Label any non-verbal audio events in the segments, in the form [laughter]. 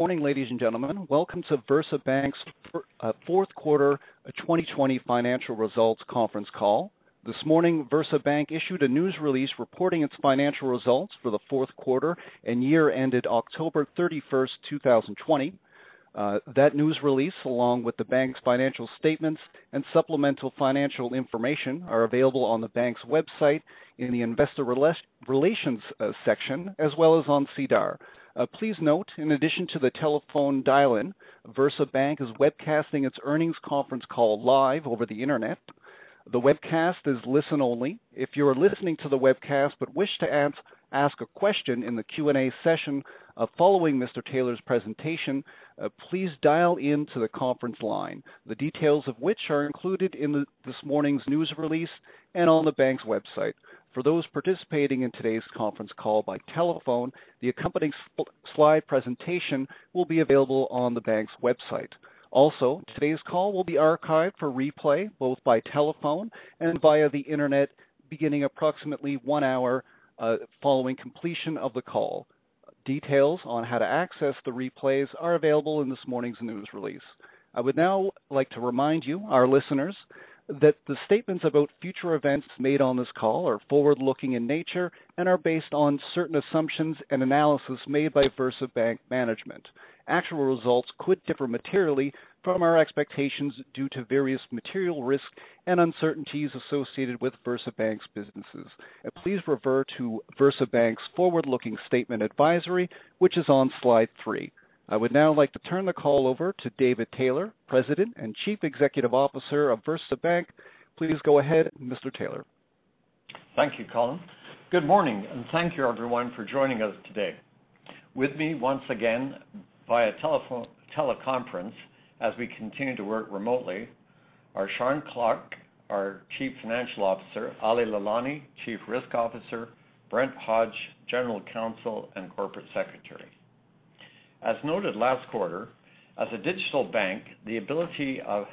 Morning, ladies and gentlemen. Welcome to VersaBank's uh, fourth quarter 2020 financial results conference call. This morning, VersaBank issued a news release reporting its financial results for the fourth quarter and year ended October 31st, 2020. Uh, that news release, along with the bank's financial statements and supplemental financial information, are available on the bank's website in the Investor Relations uh, section, as well as on SEDAR. Uh, please note, in addition to the telephone dial-in, VersaBank is webcasting its earnings conference call live over the internet. The webcast is listen only. If you are listening to the webcast but wish to ask, a question in the Q&A session uh, following Mr. Taylor's presentation, uh, please dial in to the conference line, the details of which are included in this morning's news release and on the bank's website. For those participating in today's conference call by telephone, the accompanying slide presentation will be available on the bank's website. Also, today's call will be archived for replay both by telephone and via the internet beginning approximately one hour uh, following completion of the call. Details on how to access the replays are available in this morning's news release. I would now like to remind you, our listeners, that the statements about future events made on this call are forward looking in nature and are based on certain assumptions and analysis made by VersaBank management. Actual results could differ materially from our expectations due to various material risks and uncertainties associated with VersaBank's businesses. And please refer to VersaBank's forward looking statement advisory, which is on slide three. I would now like to turn the call over to David Taylor, President and Chief Executive Officer of VersaBank. Please go ahead, Mr. Taylor. Thank you, Colin. Good morning, and thank you everyone for joining us today. With me once again via telephone, teleconference as we continue to work remotely are Shawn Clarke, our Chief Financial Officer, Ali Lalani, Chief Risk Officer, Brent Hodge, General Counsel and Corporate Secretary. As noted last quarter, as a digital bank, the ability of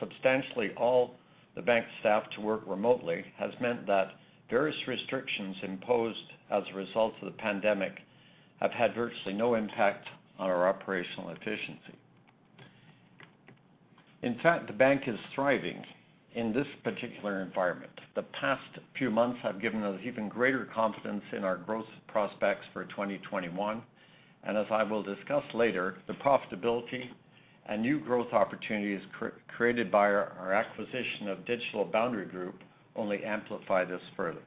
substantially all the bank staff to work remotely has meant that various restrictions imposed as a result of the pandemic have had virtually no impact on our operational efficiency. In fact, the bank is thriving in this particular environment. The past few months have given us even greater confidence in our growth prospects for 2021 and as I will discuss later, the profitability and new growth opportunities created by our acquisition of Digital Boundary Group only amplify this further.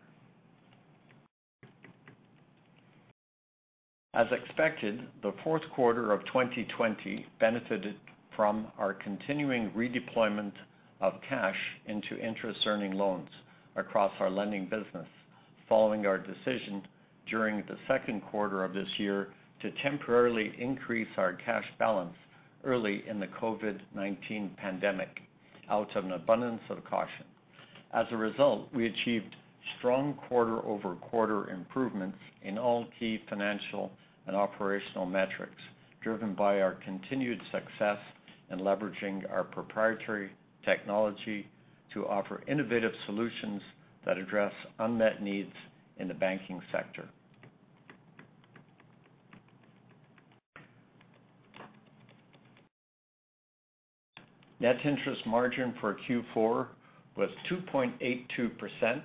As expected, the fourth quarter of 2020 benefited from our continuing redeployment of cash into interest-earning loans across our lending business, following our decision during the second quarter of this year to temporarily increase our cash balance early in the COVID-19 pandemic out of an abundance of caution. As a result, we achieved strong quarter-over-quarter improvements in all key financial and operational metrics, driven by our continued success in leveraging our proprietary technology to offer innovative solutions that address unmet needs in the banking sector. Net interest margin for Q4 was 2.82%,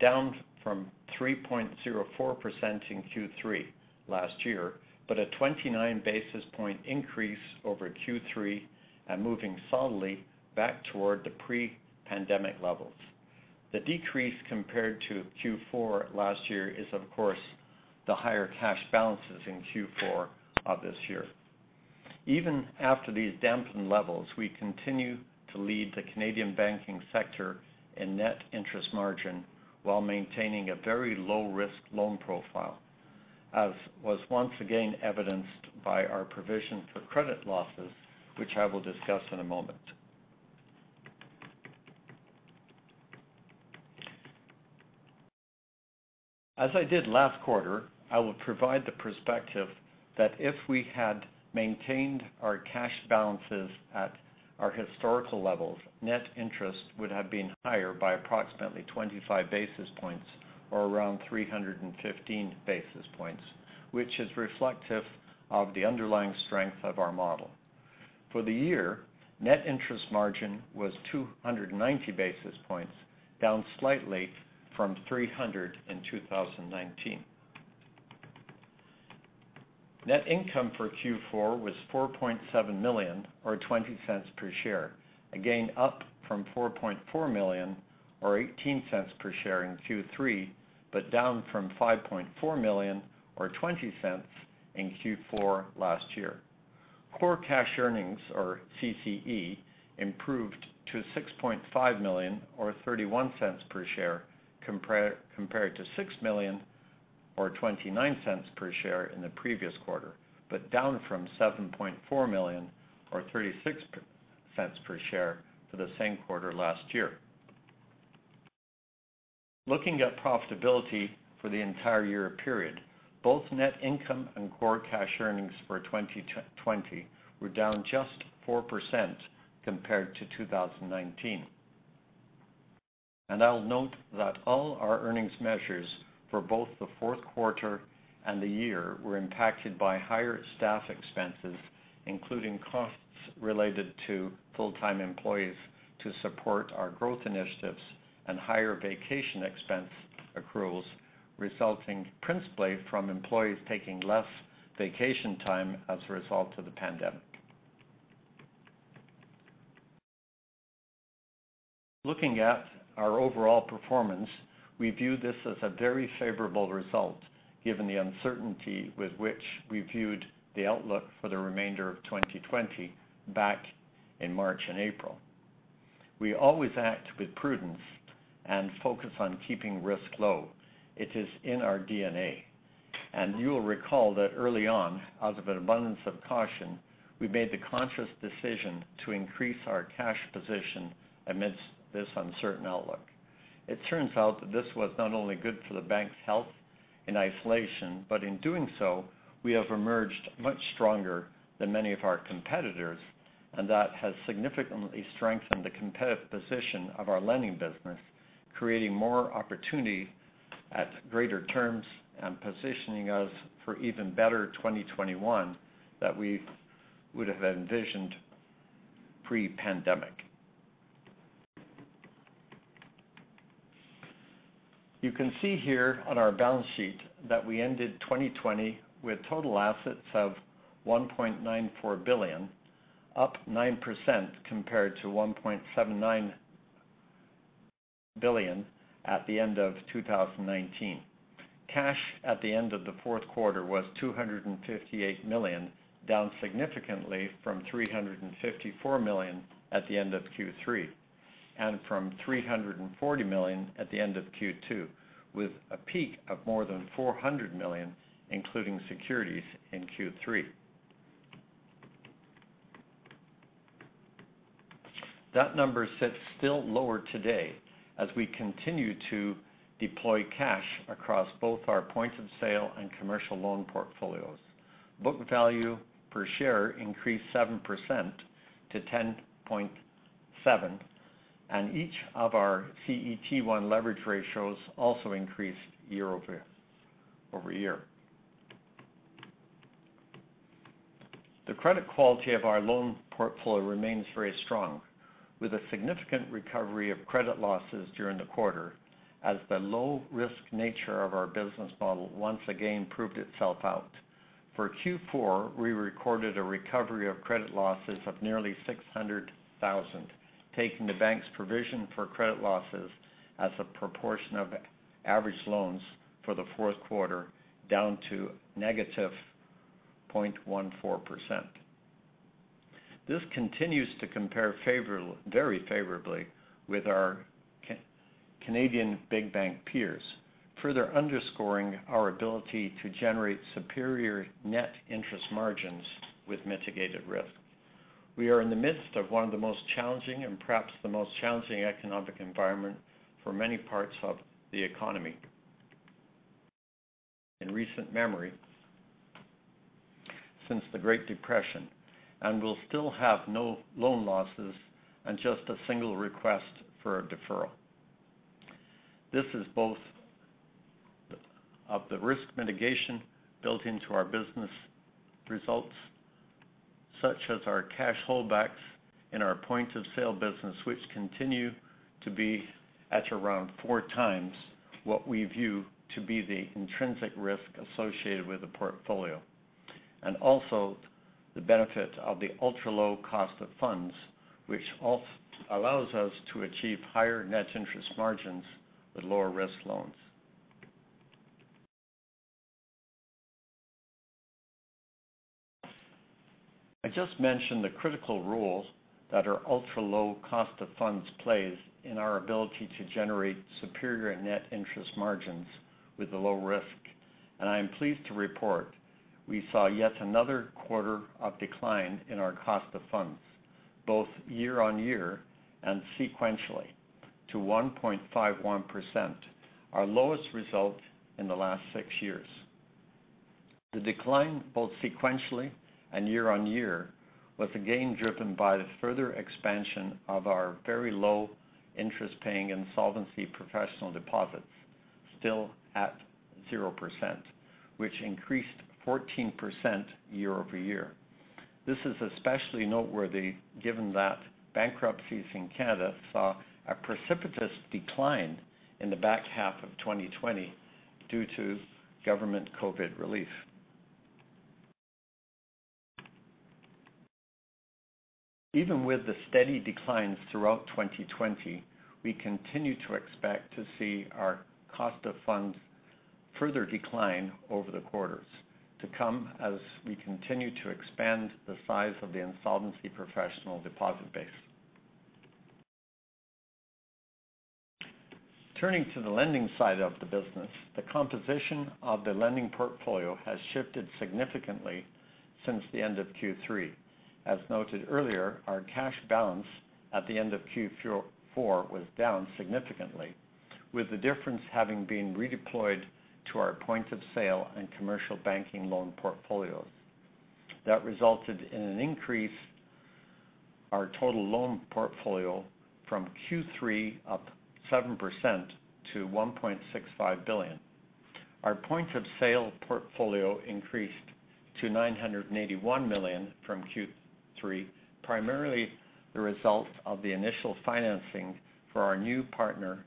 down from 3.04% in Q3 last year, but a 29 basis point increase over Q3 and moving solidly back toward the pre-pandemic levels. The decrease compared to Q4 last year is, of course, the higher cash balances in Q4 of this year. Even after these dampened levels, we continue to lead the Canadian banking sector in net interest margin while maintaining a very low-risk loan profile. as was once again evidenced by our provision for credit losses, which I will discuss in a moment. As I did last quarter, I will provide the perspective that if we had maintained our cash balances at our historical levels, net interest would have been higher by approximately 25 basis points or around 315 basis points, which is reflective of the underlying strength of our model. For the year, net interest margin was 290 basis points, down slightly from 300 in 2019. Net income for Q4 was 4.7 million or $0.20 per share, again up from 4.4 million or $0.18 per share in Q3, but down from 5.4 million or $0.20 in Q4 last year. Core cash earnings, or CCE, improved to 6.5 million or $0.31 per share compared to 6 million or $0.29 per share in the previous quarter, but down from 7.4 million or $0.36 per share for the same quarter last year. Looking at profitability for the entire year period, both net income and core cash earnings for 2020 were down just 4% compared to 2019. I'll note that all our earnings measures for both the fourth quarter and the year were impacted by higher staff expenses, including costs related to full-time employees to support our growth initiatives and higher vacation expense accruals, resulting principally from employees taking less vacation time as a result of the pandemic. Looking at our overall performance, we view this as a very favorable result given the uncertainty with which we viewed the outlook for the remainder of 2020 back in March and April. We always act with prudence and focus on keeping risk low. It is in our DNA. And you will recall that early on, out of an abundance of caution, we made the conscious decision to increase our cash position amidst this uncertain outlook. It turns out that this was not only good for the bank's health in isolation, but in doing so, we have emerged much stronger than many of our competitors, and that has significantly strengthened the competitive position of our lending business, creating more opportunity at greater terms and positioning us for even better 2021 that we would have envisioned pre-pandemic. You can see here on our balance sheet that we ended 2020 with total assets of 1.94 billion, up 9% compared to 1.79 billion at the end of 2019. Cash at the end of the fourth quarter was 258 million, down significantly from 354 million at the end of Q3, and from 340 million at the end of Q2, with a peak of more than 400 million, including securities in Q3. That number sits still lower today as we continue to deploy cash across both our point-of-sale and commercial loan portfolios. Book value per share increased 7% to 10.7, and each of our CET1 leverage ratios also increased year-over-year. The credit quality of our loan portfolio remains very strong, with a significant recovery of credit losses during the quarter as the low-risk nature of our business model once again proved itself out. For Q4, we recorded a recovery of credit losses of nearly 600,000, taking the bank's provision for credit losses as a proportion of average loans for the fourth quarter down to -0.14%. This continues to compare very favorably with our Canadian big bank peers. further underscoring our ability to generate superior net interest margins with mitigated risk. We are in the midst of one of the most challenging and perhaps the most challenging economic environment for many parts of the economy in recent memory since the Great Depression, and will still have no loan losses and just a single request for a deferral. This is both of the risk mitigation built into our business results, such as our cash holdbacks in our point-of-sale business, which continue to be at around four times what we view to be the intrinsic risk associated with the portfolio, and also the benefit of the ultra-low cost of funds, which allows us to achieve higher net interest margins with lower risk loans. I just mentioned the critical role that our ultra-low cost of funds plays in our ability to generate superior net interest margins with the low risk, and I am pleased to report we saw yet another quarter of decline in our cost of funds, both year-on-year and sequentially, to 1.51%, our lowest result in the last six years. The decline, both sequentially and year-on-year, was again driven by the further expansion of our very low interest-paying insolvency professional deposits, still at 0%, which increased 14% year-over-year. This is especially noteworthy given that bankruptcies in Canada saw a precipitous decline in the back half of 2020 due to government COVID relief. Even with the steady declines throughout 2020, we continue to expect to see our cost of funds further decline over the quarters to come as we continue to expand the size of the insolvency professional deposit base. Turning to the lending side of the business, the composition of the lending portfolio has shifted significantly since the end of Q3. As noted earlier, our cash balance at the end of Q4 was down significantly, with the difference having been redeployed to our point-of-sale and commercial banking loan portfolios. That resulted in an increase in our total loan portfolio from Q3 up 7% to 1.65 billion. Our point-of-sale portfolio increased to 981 million from Q3, primarily the result of the initial financing for our new partner,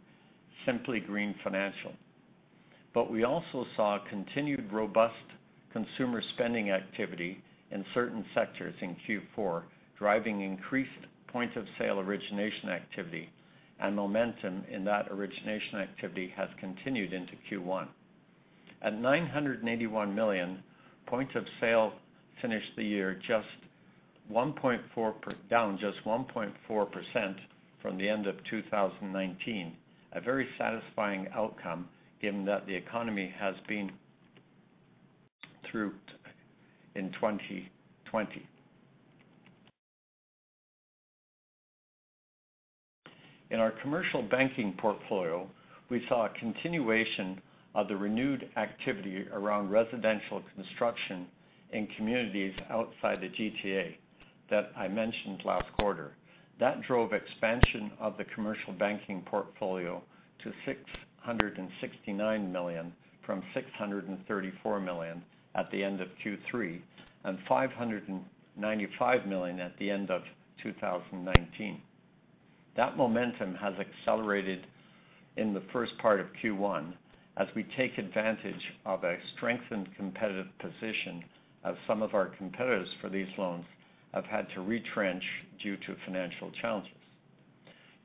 Simply Green Financial. But we also saw continued robust consumer spending activity in certain sectors in Q4, driving increased point-of-sale origination activity, and momentum in that origination activity has continued into Q1. At 981 million, point-of-sale finished the year down just 1.4% from the end of 2019, a very satisfying outcome given that the economy has been through in 2020. In our commercial banking portfolio, we saw a continuation of the renewed activity around residential construction in communities outside the GTA that I mentioned last quarter. That drove expansion of the commercial banking portfolio to 669 million from 634 million at the end of Q3 and 595 million at the end of 2019. That momentum has accelerated in the first part of Q1 as we take advantage of a strengthened competitive position as some of our competitors for these loans have had to retrench due to financial challenges.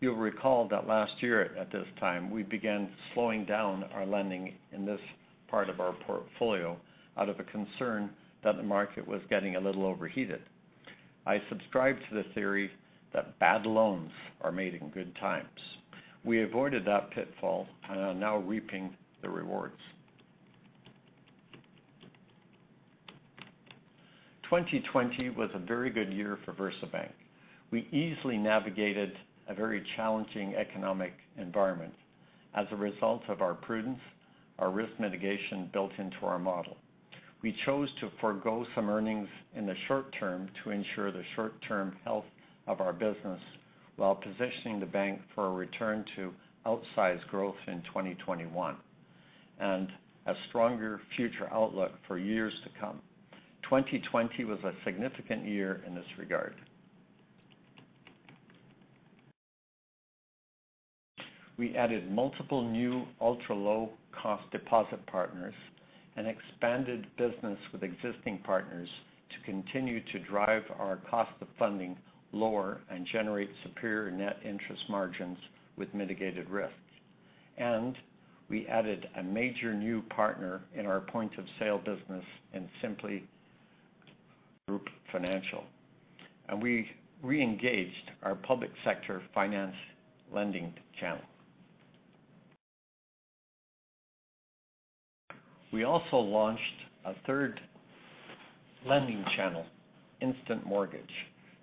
You'll recall that last year at this time, we began slowing down our lending in this part of our portfolio out of a concern that the market was getting a little overheated. I subscribe to the theory that bad loans are made in good times. We avoided that pitfall and are now reaping the rewards. 2020 was a very good year for VersaBank. We easily navigated a very challenging economic environment as a result of our prudence, our risk mitigation built into our model. We chose to forego some earnings in the short term to ensure the short-term health of our business while positioning the bank for a return to outsized growth in 2021 and a stronger future outlook for years to come. 2020 was a significant year in this regard. We added multiple new ultra-low cost deposit partners and expanded business with existing partners to continue to drive our cost of funding lower and generate superior net interest margins with mitigated risks. And we added a major new partner in our point-of-sale business in Simply Group Financial. And we re-engaged our public sector finance lending channel. We also launched a third lending channel, Instant Mortgage,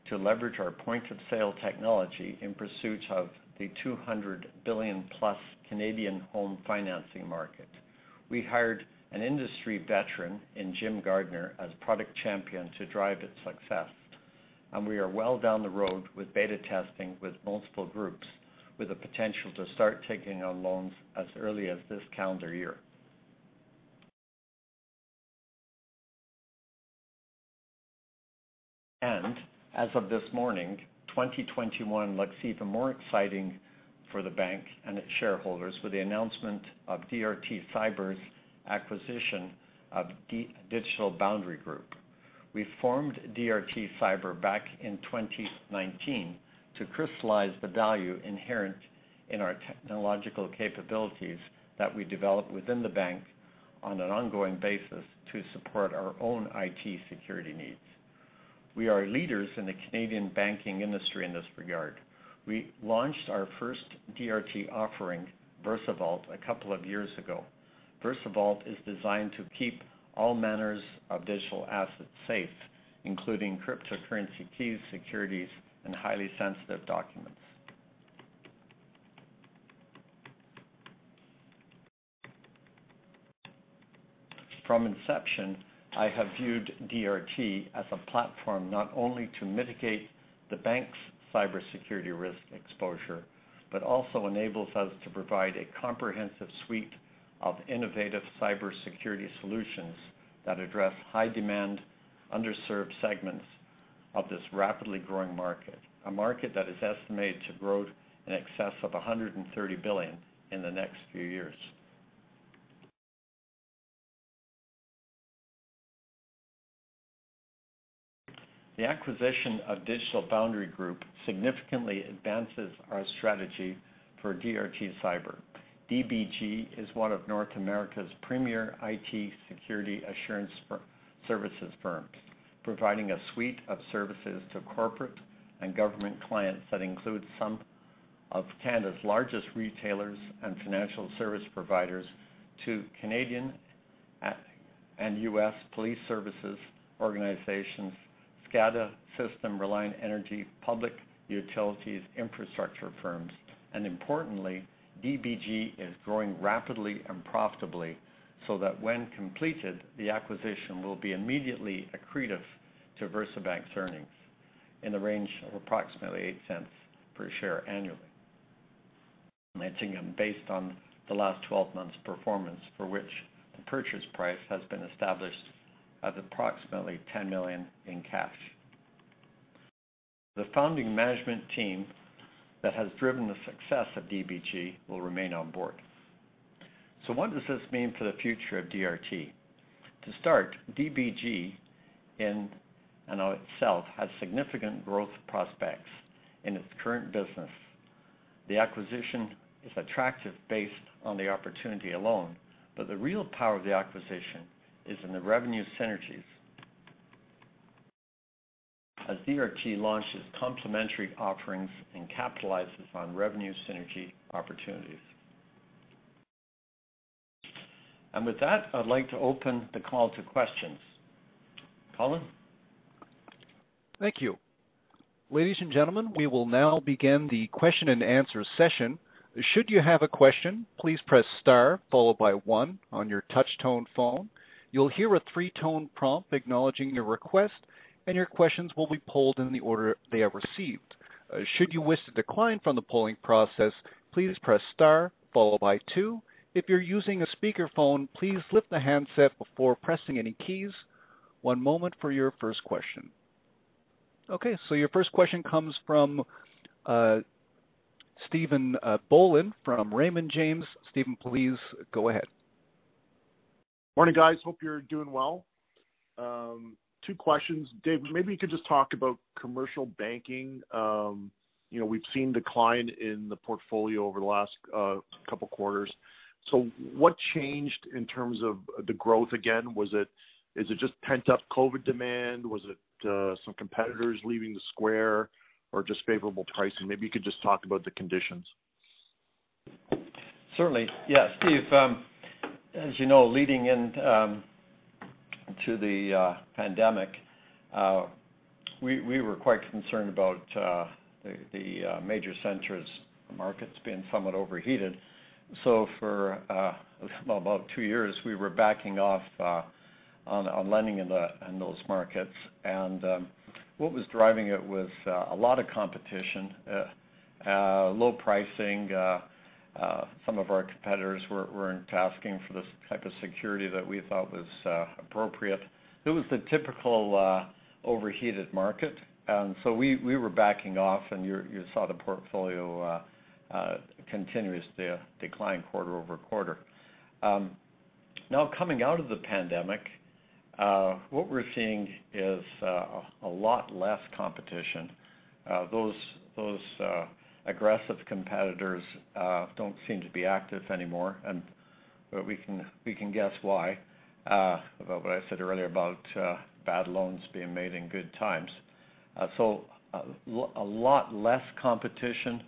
to leverage our point-of-sale technology in pursuit of the 200 billion-plus Canadian home financing market. We hired an industry veteran in Jim Gardner as product champion to drive its success, and we are well down the road with beta testing with multiple groups with the potential to start taking on loans as early as this calendar year. And as of this morning, 2021 looks even more exciting for the bank and its shareholders with the announcement of DRT Cyber's acquisition of Digital Boundary Group. We formed DRT Cyber back in 2019 to crystallize the value inherent in our technological capabilities that we develop within the bank on an ongoing basis to support our own IT security needs. We are leaders in the Canadian banking industry in this regard. We launched our first DRT offering, VersaVault, a couple of years ago. VersaVault is designed to keep all manners of digital assets safe, including cryptocurrency keys, securities, and highly sensitive documents. From inception, I have viewed DRT as a platform not only to mitigate the bank's cybersecurity risk exposure, but also enables us to provide a comprehensive suite of innovative cybersecurity solutions that address high-demand, underserved segments of this rapidly growing market, a market that is estimated to grow in excess of $130 billion in the next few years. The acquisition of Digital Boundary Group significantly advances our strategy for DRT Cyber. DBG is one of North America's premier IT security assurance services firms, providing a suite of services to corporate and government clients that includes some of Canada's largest retailers and financial service providers to Canadian and U.S. police services organizations, SCADA system, Reliant Energy, public utilities, infrastructure firms. And importantly, DBG is growing rapidly and profitably so that when completed, the acquisition will be immediately accretive to VersaBank's earnings in the range of approximately 0.08 per share annually. Matching them based on the last 12 months' performance, for which the purchase price has been established at approximately 10 million in cash. The founding management team that has driven the success of DBG will remain on board. So what does this mean for the future of DRT? To start, DBG in and of itself has significant growth prospects in its current business. The acquisition is attractive based on the opportunity alone, but the real power of the acquisition is in the revenue synergies as DRT launches complementary offerings and capitalizes on revenue synergy opportunities. And with that, I'd like to open the call to questions. Colin? Thank you. Ladies and gentlemen, we will now begin the question and answer session. Should you have a question, please press star followed by one on your touch tone phone. You'll hear a three-tone prompt acknowledging your request, and your questions will be polled in the order they are received. Uh, should you wish to decline from the polling process, please press star followed by two. If you're using a speakerphone, please lift the handset before pressing any keys. One moment for your first question. Okay, so your first question comes from uh, Stephen uh, Boland from Raymond James. Stephen, please go ahead. Morning, guys. Hope you're doing well. Um, Two questions. Dave, maybe you could just talk about commercial banking. Um, you know, we've seen decline in the portfolio over the last uh, couple quarters. So what changed in terms of the growth again? Was it, is it just pent-up COVID demand? Was it uh, some competitors leaving the square or just favorable pricing? Maybe you could just talk about the conditions. Certainly. Yeah, Steve, um, as you know, leading in um, to the uh, pandemic, uh, we were quite concerned about uh, the major centers markets being somewhat overheated. So for well, about two years, we were backing off on lending in those markets. And um, what was driving it was a lot of competition, low pricing. Some of our competitors weren't asking for this type of security that we thought was uh, appropriate. It was the typical uh, overheated market. And so we were backing off, and you saw the portfolio uh, continuously decline quarter-over-quarter. Um, now coming out of the pandemic, what we're seeing is a lot less competition. Those aggressive competitors uh, don't seem to be active anymore, and but we can guess why uh, about what I said earlier about uh, bad loans being made in good times. So, a lot less competition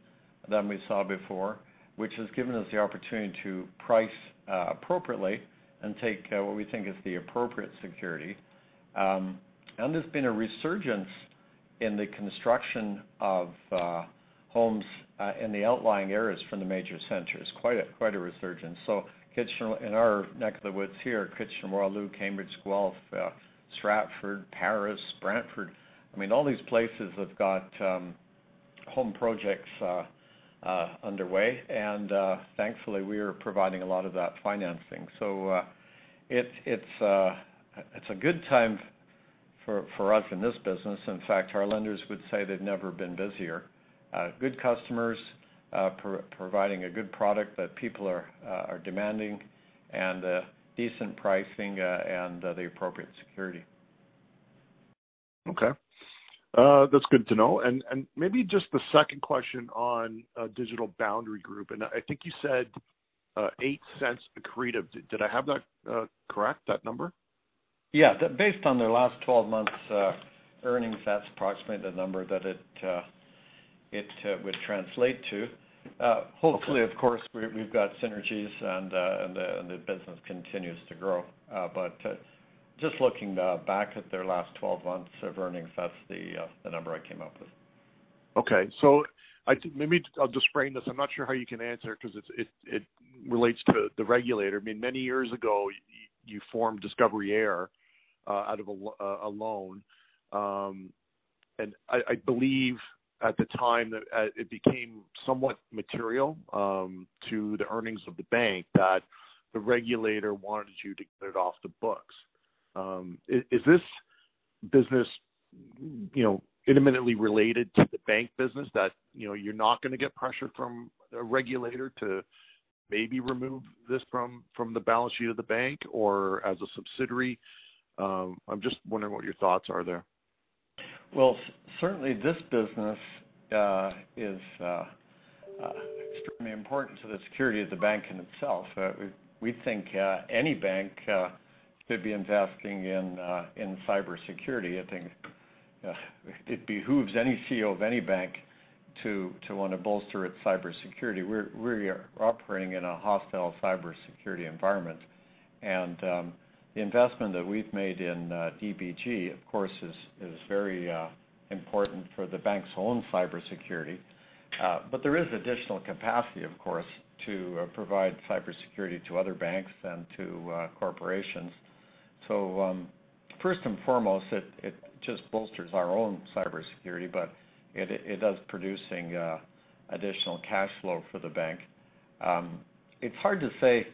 than we saw before, which has given us the opportunity to price appropriately and take what we think is the appropriate security. Um, and there's been a resurgence in the construction of homes uh, in the outlying areas from the major centers. Quite a resurgence. So Kitchener, in our neck of the woods here, Kitchener-Waterloo, Cambridge, Guelph, uh, Stratford, Paris, Brantford, I mean, all these places have got um, home projects uh, underway. And uh, thankfully, we are providing a lot of that financing. So, it's a good time for us in this business. In fact, our lenders would say they've never been busier. Uh, good customers uh, providing a good product that people are uh, demanding and decent pricing and the appropriate security. Okay. That's good to know. And and maybe just the second question on Digital Boundary Group. And I think you said 0.08 accretive. Did I have that correct, that number? Yeah. Based on their last 12 months earnings, that's approximately the number that it Uh, would translate to. Uh, hopefully, of course, we've got synergies uh, and the business continues to grow. But just looking back at their last 12 months of earnings, that's the number I came up with. Okay. Maybe I'll just frame this. I'm not sure how you can answer because it relates to the regulator. I mean, many years ago, you formed Discovery Air out of a loan. Um and I believe at the time that uh, it became somewhat material um, to the earnings of the bank that the regulator wanted you to get it off the books. Um, is this business, you know, intimately related to the bank business that, you know, you're not gonna get pressure from a regulator to maybe remove this from from the balance sheet of the bank or as a subsidiary? Um, I'm just wondering what your thoughts are there. Well, certainly this business uh, is uh, uh, extremely important to the security of the bank in itself. We think any bank should be investing in cybersecurity. I think it behooves any CEO of any bank to wanna bolster its cybersecurity. We are operating in a hostile cybersecurity environment. and um, the investment that we've made in uh, DBG, of course, is very uh, important for the bank's own cybersecurity. Uh, but there is additional capacity, of course, to provide cybersecurity to other banks and to corporations. So um, first and foremost, it, just bolsters our own cybersecurity, but it, does producing additional cash flow for the bank. Um, it's hard to say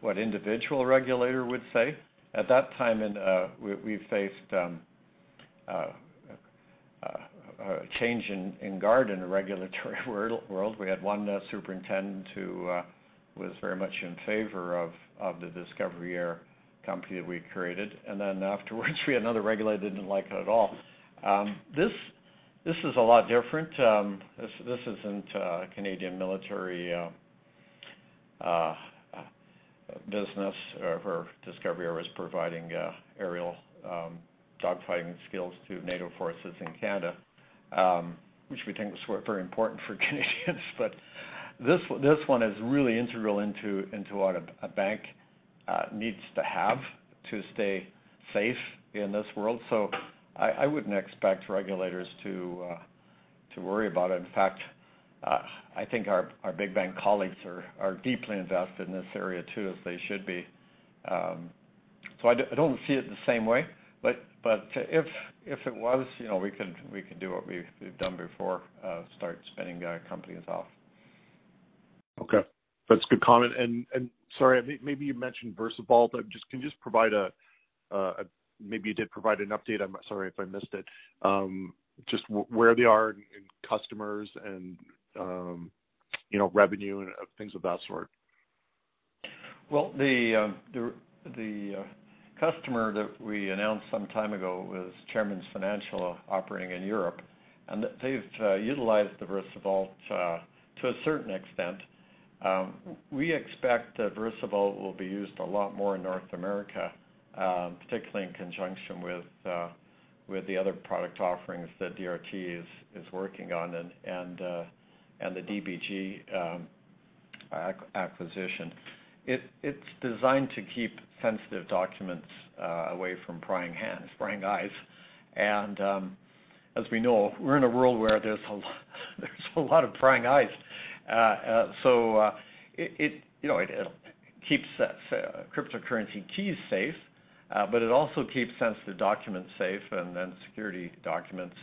what individual regulator would say. At that time, in, uh, we, we faced um, uh, uh, a change in, in guard in the regulatory [laughs] world. We had one uh, superintendent who uh, was very much in favor of, of the Discovery Air company that we created, and then afterwards [laughs] we had another regulator that didn't like it at all. Um, this this is a lot different. Um, this this isn't uh, Canadian military uh, uh, business where Discovery Air was providing uh, aerial um, dogfighting skills to NATO forces in Canada, um, which we think was very important for [laughs] Canadians. But this this one is really integral into into what a, a bank uh, needs to have to stay safe in this world. So I, I wouldn't expect regulators to uh, to worry about it. In fact, I think our, big bank colleagues are, deeply invested in this area too, as they should be. Um, so I don't see it the same way. But if it was, you know, we could do what we've, done before, uh, start spinning uh, companies off. Okay, that's a good comment. And sorry, maybe you mentioned VersaVault. Can you just provide a, maybe you did provide an update. I'm sorry if I missed it. Um, just where they are in customers and um, you know revenue and uh, things of that sort. Well, the uh, the the uh, customer that we announced some time ago was Chairman's Financial operating in Europe, and they've uh, utilized the VersaVault uh, to a certain extent. Um, we expect that VersaVault will be used a lot more in North America, um, particularly in conjunction with uh, with the other product offerings that DRT is is working on and and uh, and the DBG um, acquisition. It's designed to keep sensitive documents uh, away from prying hands, prying eyes, and um, as we know, we're in a world where there's a [laughs] lot of prying eyes. Uh, uh, so it, it, you know it, it keeps cryptocurrency keys safe, but it also keeps sensitive documents safe and then security documents.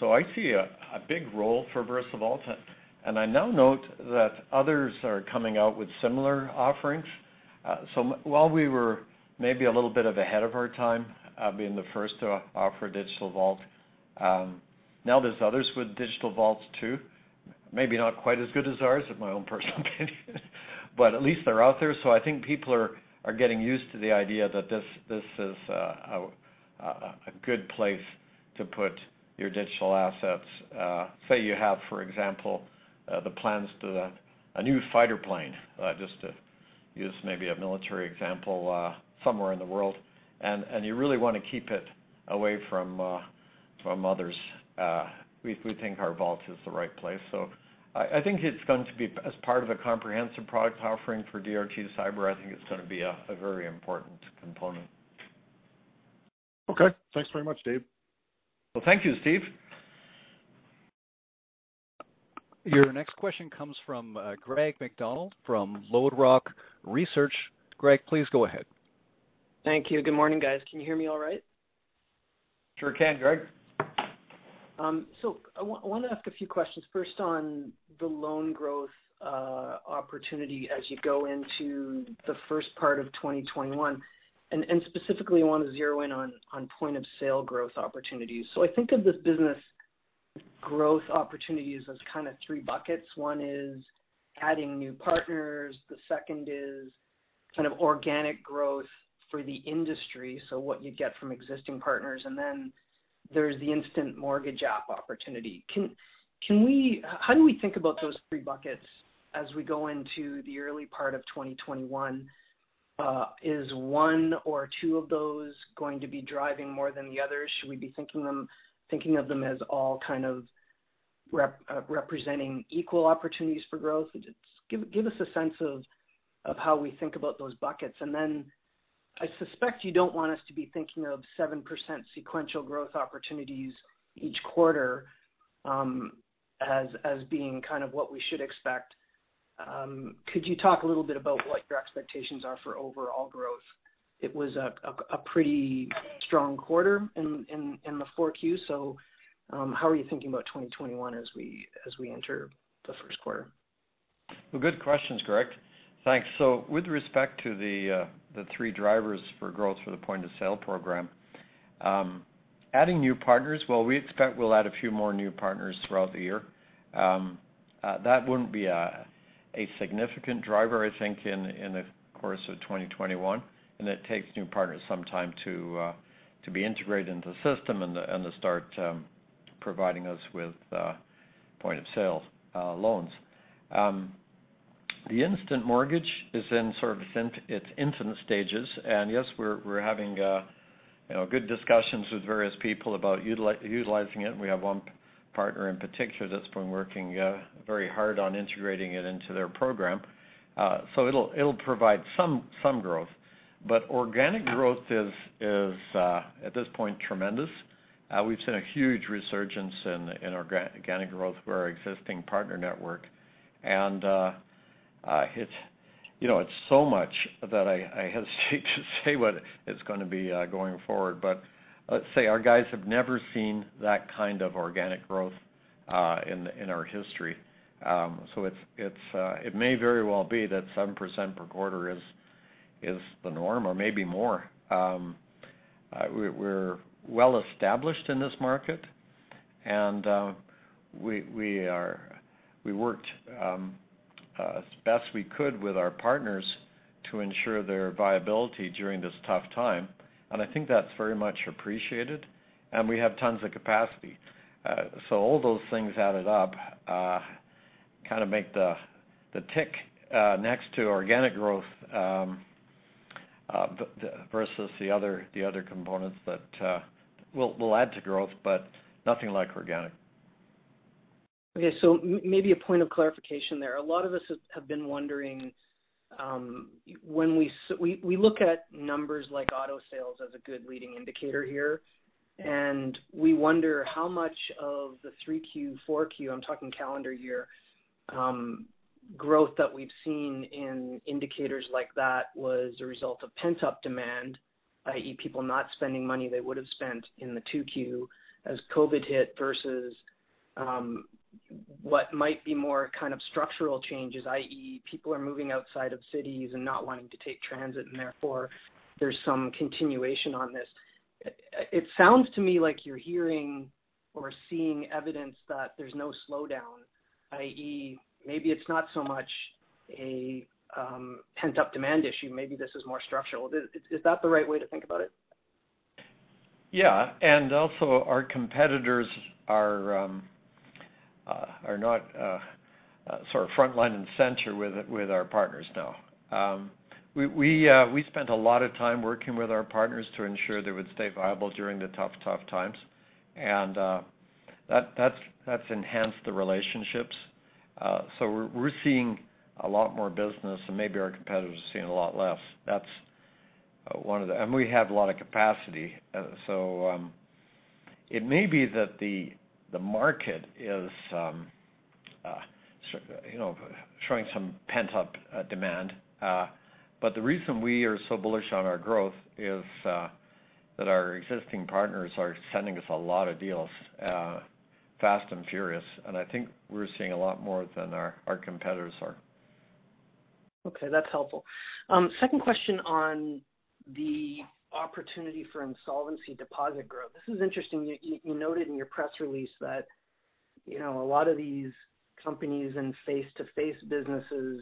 So I see a, big role for VersaVault, and I now note that others are coming out with similar offerings. Uh, so while we were maybe a little bit of ahead of our time, uh, being the first to offer digital vault, um, now there's others with digital vaults too. Maybe not quite as good as ours, in my own [laughs] personal opinion, but at least they're out there. So I think people are are getting used to the idea that this this is a, a good place to put your digital assets. Uh, say you have, for example, uh, the plans to a new fighter plane, uh, just to use maybe a military example somewhere in the world, and and you really want to keep it away from from others. We we think our vault is the right place. So I, think it's going to be as part of a comprehensive product offering for DRT Cyber. I think it's going to be a very important component. Okay, thanks very much, Dave. Well, thank you, Steve. Your next question comes from uh, Greg McDonald from LodeRock Research. Greg, please go ahead. Thank you. Good morning, guys. Can you hear me all right? Sure can, Greg. Um, so I, w- I want to ask a few questions. First, on the loan growth uh, opportunity as you go into the first part of 2021, and, and specifically, I want to zero in on on point of sale growth opportunities. So I think of this business growth opportunities as kind of three buckets. One is adding new partners. The second is kind of organic growth for the industry, so what you get from existing partners. And then there's the instant mortgage app opportunity. Can can we? How do we think about those three buckets as we go into the early part of 2021? Uh, is one or two of those going to be driving more than the others? Should we be thinking them thinking of them as all kind of uh, representing equal opportunities for growth. Just give give us a sense of of how we think about those buckets. And then I suspect you don't want us to be thinking of 7% sequential growth opportunities each quarter um, as as being kind of what we should expect. Um, could you talk a little bit about what your expectations are for overall growth? It was a, pretty strong quarter in, the 4Q. So, um, how are you thinking about 2021 as we enter the first quarter? Good questions, Greg. Thanks. So, with respect to the uh, three drivers for growth for the point of sale program, um, adding new partners. Well, we expect we'll add a few more new partners throughout the year. Uh, that wouldn't be a a significant driver, I think, in the course of 2021, and it takes new partners some time to uh, be integrated into the system and to, start um, providing us with uh, point of sale uh, loans. Um, the instant mortgage is in sort of its, infant stages, and yes, we're having good discussions with various people about utilizing it. We have one partner in particular that's been working uh, very hard on integrating it into their program. Uh, so it'll provide some growth, but organic growth is uh, at this point tremendous. We've seen a huge resurgence in organic growth for our existing partner network, and it's you know it's so much that I, hesitate [laughs] to say what it's going to be going forward, but let's say our guys have never seen that kind of organic growth uh, in our history. Um, so uh, it may very well be that seven percent per quarter is the norm, or maybe more. Um, uh, we, we're well established in this market, and we are worked um, as best we could with our partners to ensure their viability during this tough time and I think that's very much appreciated. And we have tons of capacity. Uh, so all those things added up uh, kind of make the the tick uh, next to organic growth um, uh, versus the other the other components that uh, will will add to growth, but nothing like organic. Okay, so m- maybe a point of clarification there. A lot of us have been wondering um, when we, we we look at numbers like auto sales as a good leading indicator here, and we wonder how much of the 3Q, 4Q, I'm talking calendar year, um, growth that we've seen in indicators like that was a result of pent-up demand, i.e., people not spending money they would have spent in the 2Q as COVID hit, versus um, what might be more kind of structural changes, i.e., people are moving outside of cities and not wanting to take transit, and therefore there's some continuation on this. It sounds to me like you're hearing or seeing evidence that there's no slowdown, i.e., maybe it's not so much a um, pent up demand issue. Maybe this is more structural. Is, is that the right way to think about it? Yeah, and also our competitors are um, are not uh, uh, sort of front line and center with with our partners now. Um, we we uh, we spent a lot of time working with our partners to ensure they would stay viable during the tough tough times, and uh, that that's that's enhanced the relationships. Uh, so we're we're seeing a lot more business, and maybe our competitors are seeing a lot less. That's uh, one of the, and we have a lot of capacity. Uh, so um, it may be that the the market is, um, uh, you know, showing some pent-up uh, demand. Uh, but the reason we are so bullish on our growth is that our existing partners are sending us a lot of deals fast and furious, and I think we're seeing a lot more than our competitors are. Okay, that's helpful. Um, second question on the opportunity for insolvency deposit growth. This is interesting. You, you, noted in your press release that you know a lot of these companies and face-to-face businesses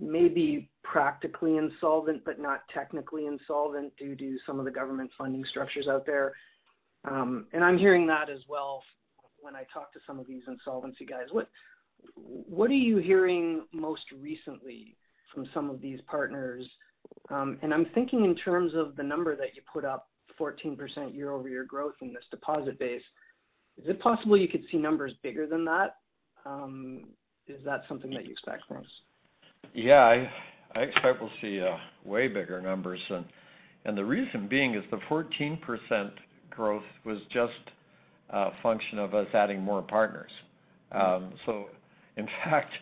may be practically insolvent but not technically insolvent due to some of the government funding structures out there. Um, and I'm hearing that as well when I talk to some of these insolvency guys. What what are you hearing most recently from some of these partners and I'm thinking in terms of the number that you put up, 14% year-over-year growth in this deposit base. Is it possible you could see numbers bigger than that? Um, is that something that you expect? Thanks. Yeah, I I expect we'll see uh, way bigger numbers, and and the reason being is the 14% growth was just a function of us adding more partners. Um, so, in [laughs] fact,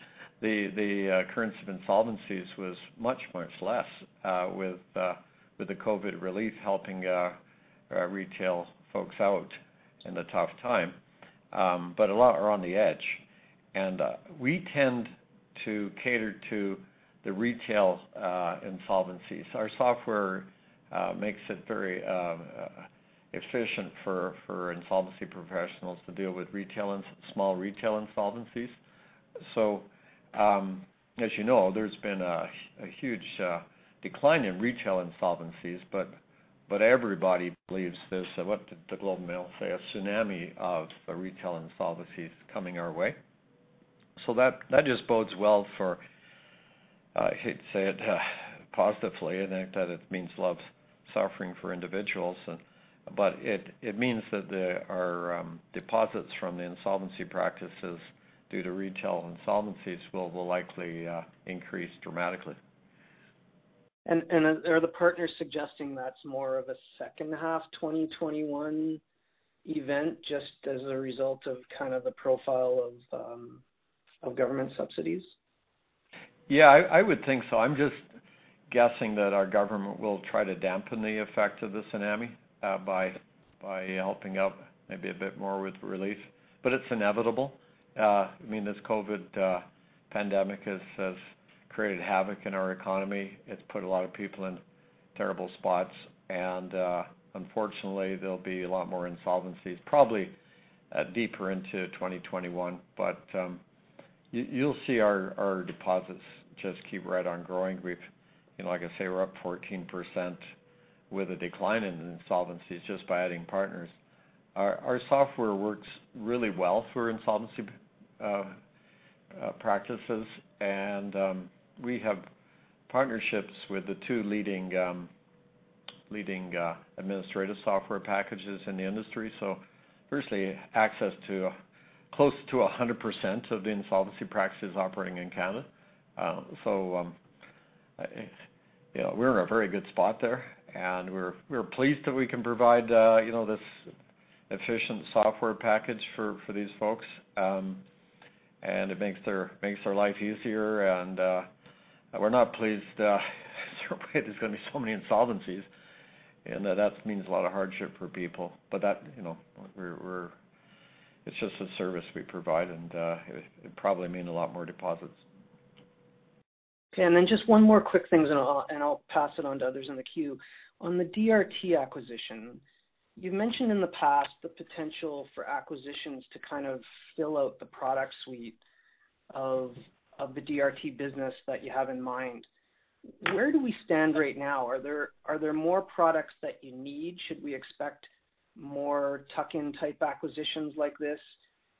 the the uh, occurrence of insolvencies was much much less uh, with uh, with the COVID relief helping retail folks out in the tough time. Um, but a lot are on the edge, and we tend to cater to the retail insolvencies. Our software makes it very efficient for, for insolvency professionals to deal with retail small retail insolvencies. So, as you know, there's been a, huge uh, decline in retail insolvencies, but but everybody believes there's what did the Globe Mail say a tsunami of retail insolvencies coming our way. So that just bodes well for I hate to say it uh, positively. I think that it means love suffering for individuals, and, but it means that there are um, deposits from the insolvency practices due to retail insolvencies will will likely uh, increase dramatically. And and are the partners suggesting that's more of a second half 2021 event, just as a result of kind of the profile of um, of government subsidies? Yeah, I, would think so. I'm just guessing that our government will try to dampen the effect of the tsunami uh, by by helping out maybe a bit more with relief, but it's inevitable. Uh, I mean, this COVID uh, pandemic has, created havoc in our economy. It's put a lot of people in terrible spots, and uh, unfortunately, there'll be a lot more insolvencies, probably deeper into 2021. But um, you, you'll see our, deposits just keep right on growing. We've you know, like I say, we're up 14% with a decline in insolvencies just by adding partners. Our software works really well for insolvency uh, uh, practices, and um, we have partnerships with the two leading um, leading uh, administrative software packages in the industry. So, firstly, access to close to 100% of the insolvency practices operating in Canada. Uh, so, um, you know, we're in a very good spot there, and we're we're pleased that we can provide you know this efficient software package for for these folks, um, and it makes their makes their life easier. And uh, we're not pleased uh, [laughs] there's going to be so many insolvencies, and uh, that means a lot of hardship for people. But that you know we're we're it's just a service we provide, and uh, it, it probably mean a lot more deposits. Okay, and then just one more quick thing, and I'll, and I'll pass it on to others in the queue. On the DRT acquisition, you've mentioned in the past the potential for acquisitions to kind of fill out the product suite of of the DRT business that you have in mind. Where do we stand right now? Are there more products that you need? Should we expect more tuck-in type acquisitions like this,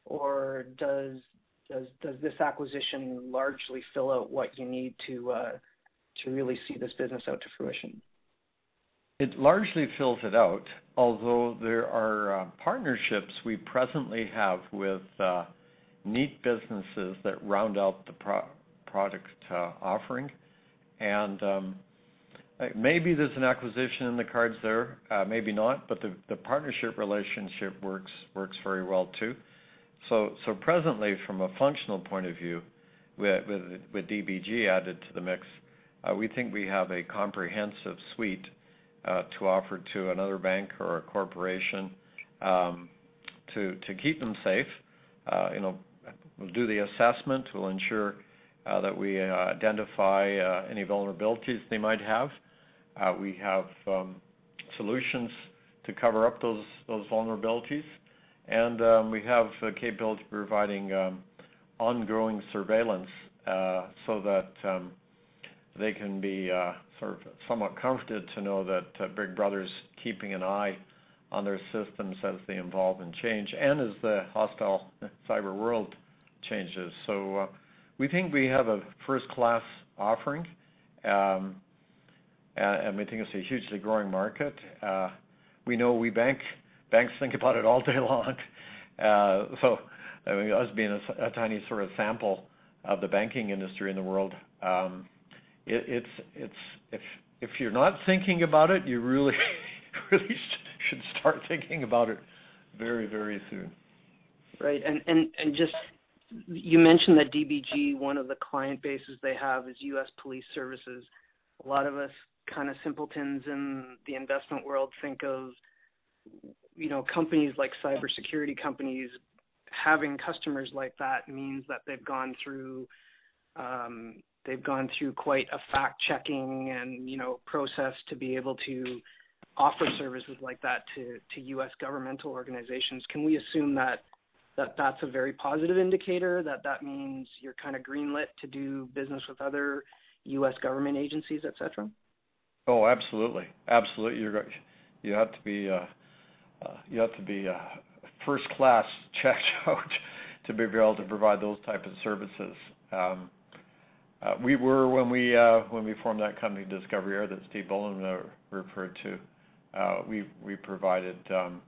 or does this acquisition largely fill out what you need to uh, to really see this business out to fruition? It largely fills it out, although there are uh, partnerships we presently have with uh, neat businesses that round out the pro- product uh, offering. And um, maybe there's an acquisition in the cards there, uh, maybe not, but the, the partnership relationship works works very well too. So, so presently, from a functional point of view, with, with, with DBG added to the mix, uh, we think we have a comprehensive suite uh, to offer to another bank or a corporation um, to to keep them safe. Uh, you know, we'll do the assessment. We'll ensure uh, that we uh, identify uh, any vulnerabilities they might have. we have um, solutions to cover up those those vulnerabilities and um, we have the capability of providing um, ongoing surveillance uh, so that um, they can be uh, sort of somewhat comforted to know that uh, Big Brother's keeping an eye on their systems as they evolve and change, and as the hostile [laughs] cyber world changes. So uh, we think we have a first-class offering, um, and we think it's a hugely growing market. Uh, we know we bank banks think about it all day [laughs] long. Uh, so, I mean, us being a, a, tiny sort of sample of the banking industry in the world, um, it, it's it's if if you're not thinking about it, you really [laughs] really should start thinking about it very very soon. Right, and and and just you mentioned that DBG, one of the client bases they have is U.S. Police Services. A lot of us kind of simpletons in the investment world think of you know companies like cybersecurity companies having customers like that means that they've gone through um, they've gone through quite a fact checking and you know process to be able to offer services like that to to U.S. governmental organizations. Can we assume that that that's a very positive indicator that that means you're kind of greenlit to do business with other U.S. government agencies, et cetera? Oh, absolutely, absolutely. You're you have to be uh, uh, you have to be uh, first class [laughs] checked out to be able to provide those type of services. Um, uh, we were when we uh, when we formed that company, Discovery Air, that Steve Boland uh, referred to. Uh, we we provided um,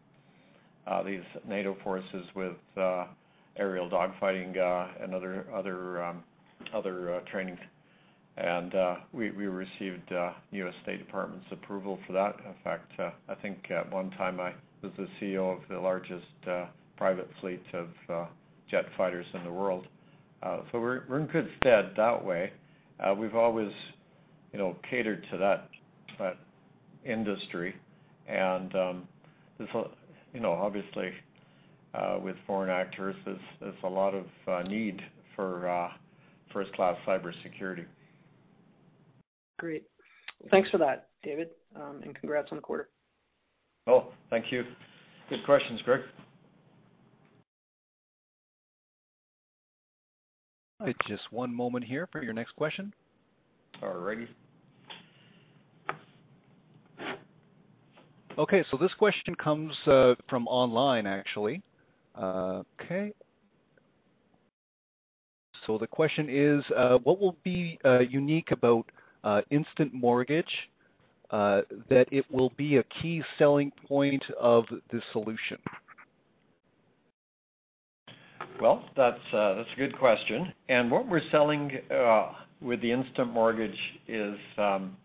uh, these NATO forces with uh, aerial dogfighting and other other um, other training, and we we received U.S. State Department's approval for that. In fact, I think at one time I was the CEO of the largest private fleet of jet fighters in the world. Uh, so we're we're in good stead that way. Uh, we've always, you know, catered to that that industry, and um, there's a you know, obviously, uh, with foreign actors, there's, there's a lot of uh, need for uh, first-class cybersecurity. Great. Thanks for that, David, um, and congrats on the quarter. Oh, thank you. Good questions, Greg. Right, just one moment here for your next question. All righty. Okay, so this question comes uh, from online, actually. Uh, okay. So the question is, uh, what will be uh, unique about uh, instant mortgage uh, that it will be a key selling point of the solution? Well, that's that's a good question. And what we're selling with the instant mortgage is um,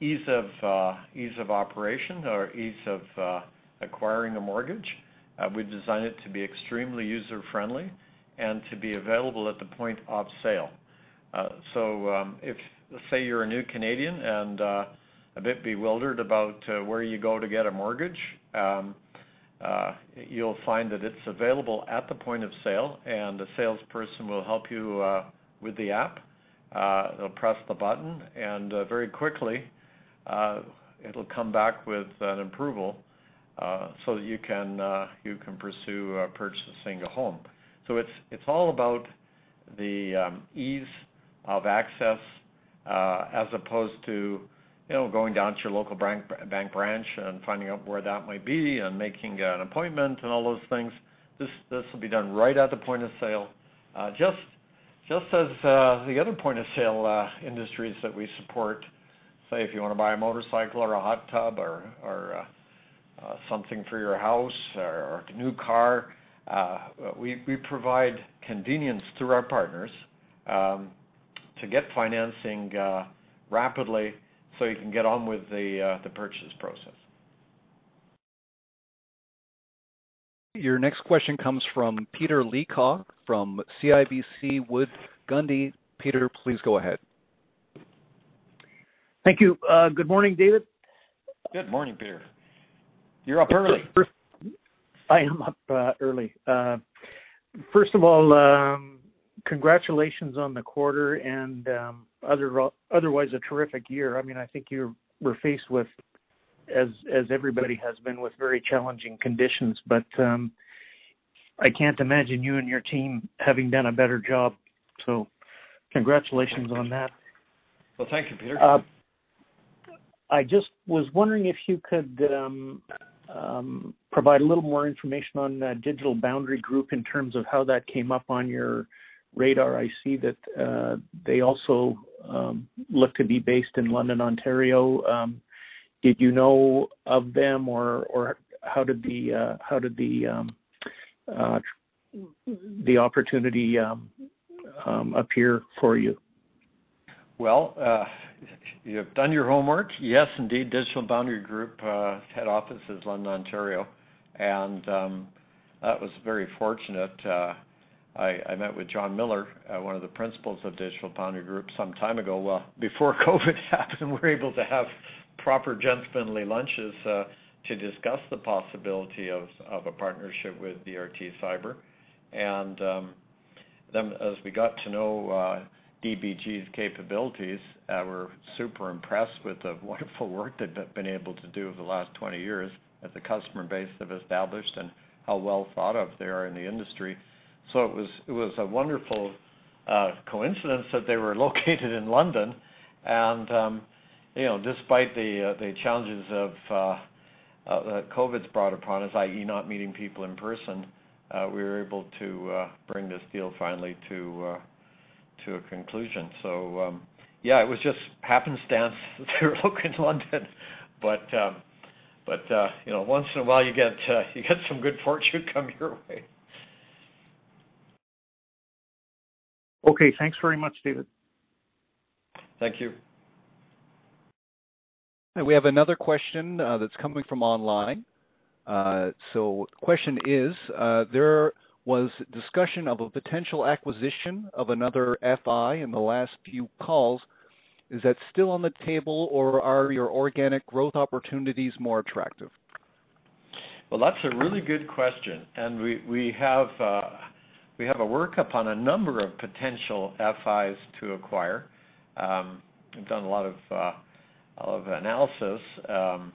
ease of uh, ease of operation or ease of uh, acquiring a mortgage. Uh, we've designed it to be extremely user friendly and to be available at the point of sale. Uh, so um, if say you're a new Canadian and uh, a bit bewildered about uh, where you go to get a mortgage, um, you'll find that it's available at the point of sale, and a salesperson will help you with the app. they'll press the button, and very quickly uh, it'll come back with an approval uh, so that you can uh, you can pursue uh, purchasing a home. So it's it's all about the um, ease of access uh, as opposed to you know going down to your local bank bank branch and finding out where that might be and making an appointment and all those things. This this will be done right at the point of sale, uh, just just as uh, the other point of sale uh, industries that we support say if you want to buy a motorcycle or a hot tub or or uh, uh, something for your house or, or a new car, uh, we we provide convenience through our partners um, to get financing uh, rapidly, so you can get on with the uh, the purchase process. Your next question comes from Peter Leacock from CIBC Wood Gundy. Peter, please go ahead. Thank you. Uh, good morning, David. Good morning, Peter. You're up early. First, I am up uh, early. Uh, first of all, um, congratulations on the quarter and um, other, otherwise a terrific year. I mean, I think you were faced with, as as everybody has been, with very challenging conditions. But um, I can't imagine you and your team having done a better job. So, congratulations on that. Well, thank you, Peter. Uh, I just was wondering if you could um, um, provide a little more information on uh, Digital Boundary Group in terms of how that came up on your radar. I see that uh, they also um, look to be based in London, Ontario. Um, did you know of them, or or how did the uh, how did the um, uh, the opportunity um, appear for you? Well, uh, you've done your homework. Yes, indeed, Digital Boundary Group uh, head office is London, Ontario, and um, that was very fortunate. I, I met with John Miller, uh, one of the principals of Digital Boundary Group, some time ago. Well, before [laughs] COVID happened, we were able to have proper gentlemanly lunches uh, to discuss the possibility of, of a partnership with DRT Cyber. And um, then, as we got to know uh, DBG's capabilities, uh, we're super impressed with the [laughs] wonderful work they've been able to do over the last 20 years at the customer base they've established and how well thought of they are in the industry. So it was it was a wonderful uh, coincidence that they were [laughs] located in London, and um, you know, despite the uh, the challenges of uh, uh, that COVID's brought upon us, i.e., not meeting people in person, uh, we were able to uh, bring this deal finally to uh, to a conclusion. So um, yeah, it was just happenstance [laughs] that they were [laughs] located in London, but. Um, but uh, you know, once in a while you get uh, you get some good fortune come your way. Okay, thanks very much, David. Thank you. We have another question uh, that's coming from online. Uh, so, question is: uh, There was discussion of a potential acquisition of another FI in the last few calls. Is that still on the table, or are your organic growth opportunities more attractive? Well, that's a really good question, and we we have uh, we have a workup on a number of potential FIs to acquire. Um, we've done a lot of uh, of analysis, um,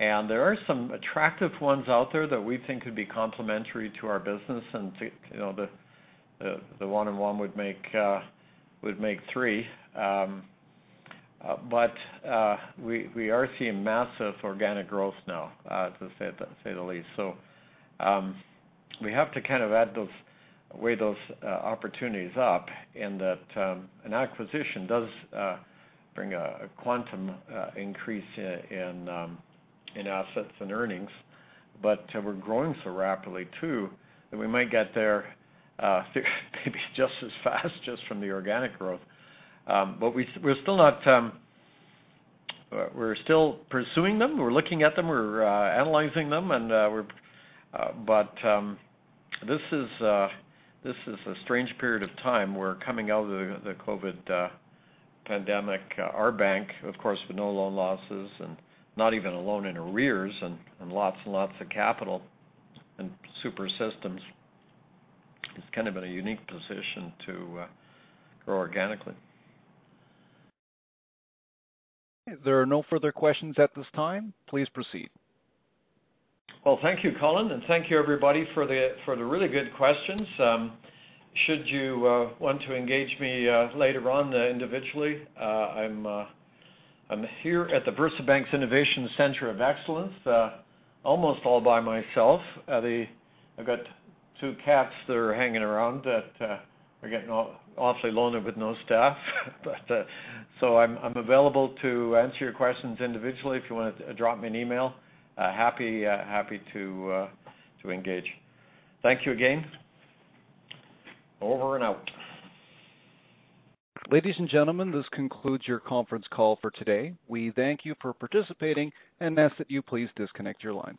and there are some attractive ones out there that we think could be complementary to our business, and to, you know the the, the one and one would make uh, would make three. Um, uh, but uh, we we are seeing massive organic growth now, uh, to say the, say the least. So um, we have to kind of add those weigh those uh, opportunities up in that um, an acquisition does uh, bring a, quantum uh, increase in um, in, assets and earnings, but we're growing so rapidly too that we might get there [laughs] maybe just as fast [laughs] just from the organic growth. Um, but we, we're still not. We're still pursuing them. We're looking at them. We're analyzing them, and we're. but this is this is a strange period of time. We're coming out of the, the COVID uh, pandemic. Uh, our bank, of course, with no loan losses and not even a loan in arrears and, and lots and lots of capital and super systems, is kind of in a unique position to uh, grow organically. There are no further questions at this time. Please proceed. Well, thank you, Colin, and thank you everybody for the for the really good questions. Um, should you uh, want to engage me uh, later on uh, individually, uh, I'm uh, I'm here at the VersaBank's Innovation Center of Excellence, uh, almost all by myself. the I've got two cats that are hanging around that are getting awfully lonely with no staff, [laughs] but so I'm I'm available to answer your questions individually if you want to drop me an email. Uh, happy uh, uh, to engage. Thank you again. Over and out. Ladies and gentlemen, this concludes your conference call for today. We thank you for participating and ask that you please disconnect your lines.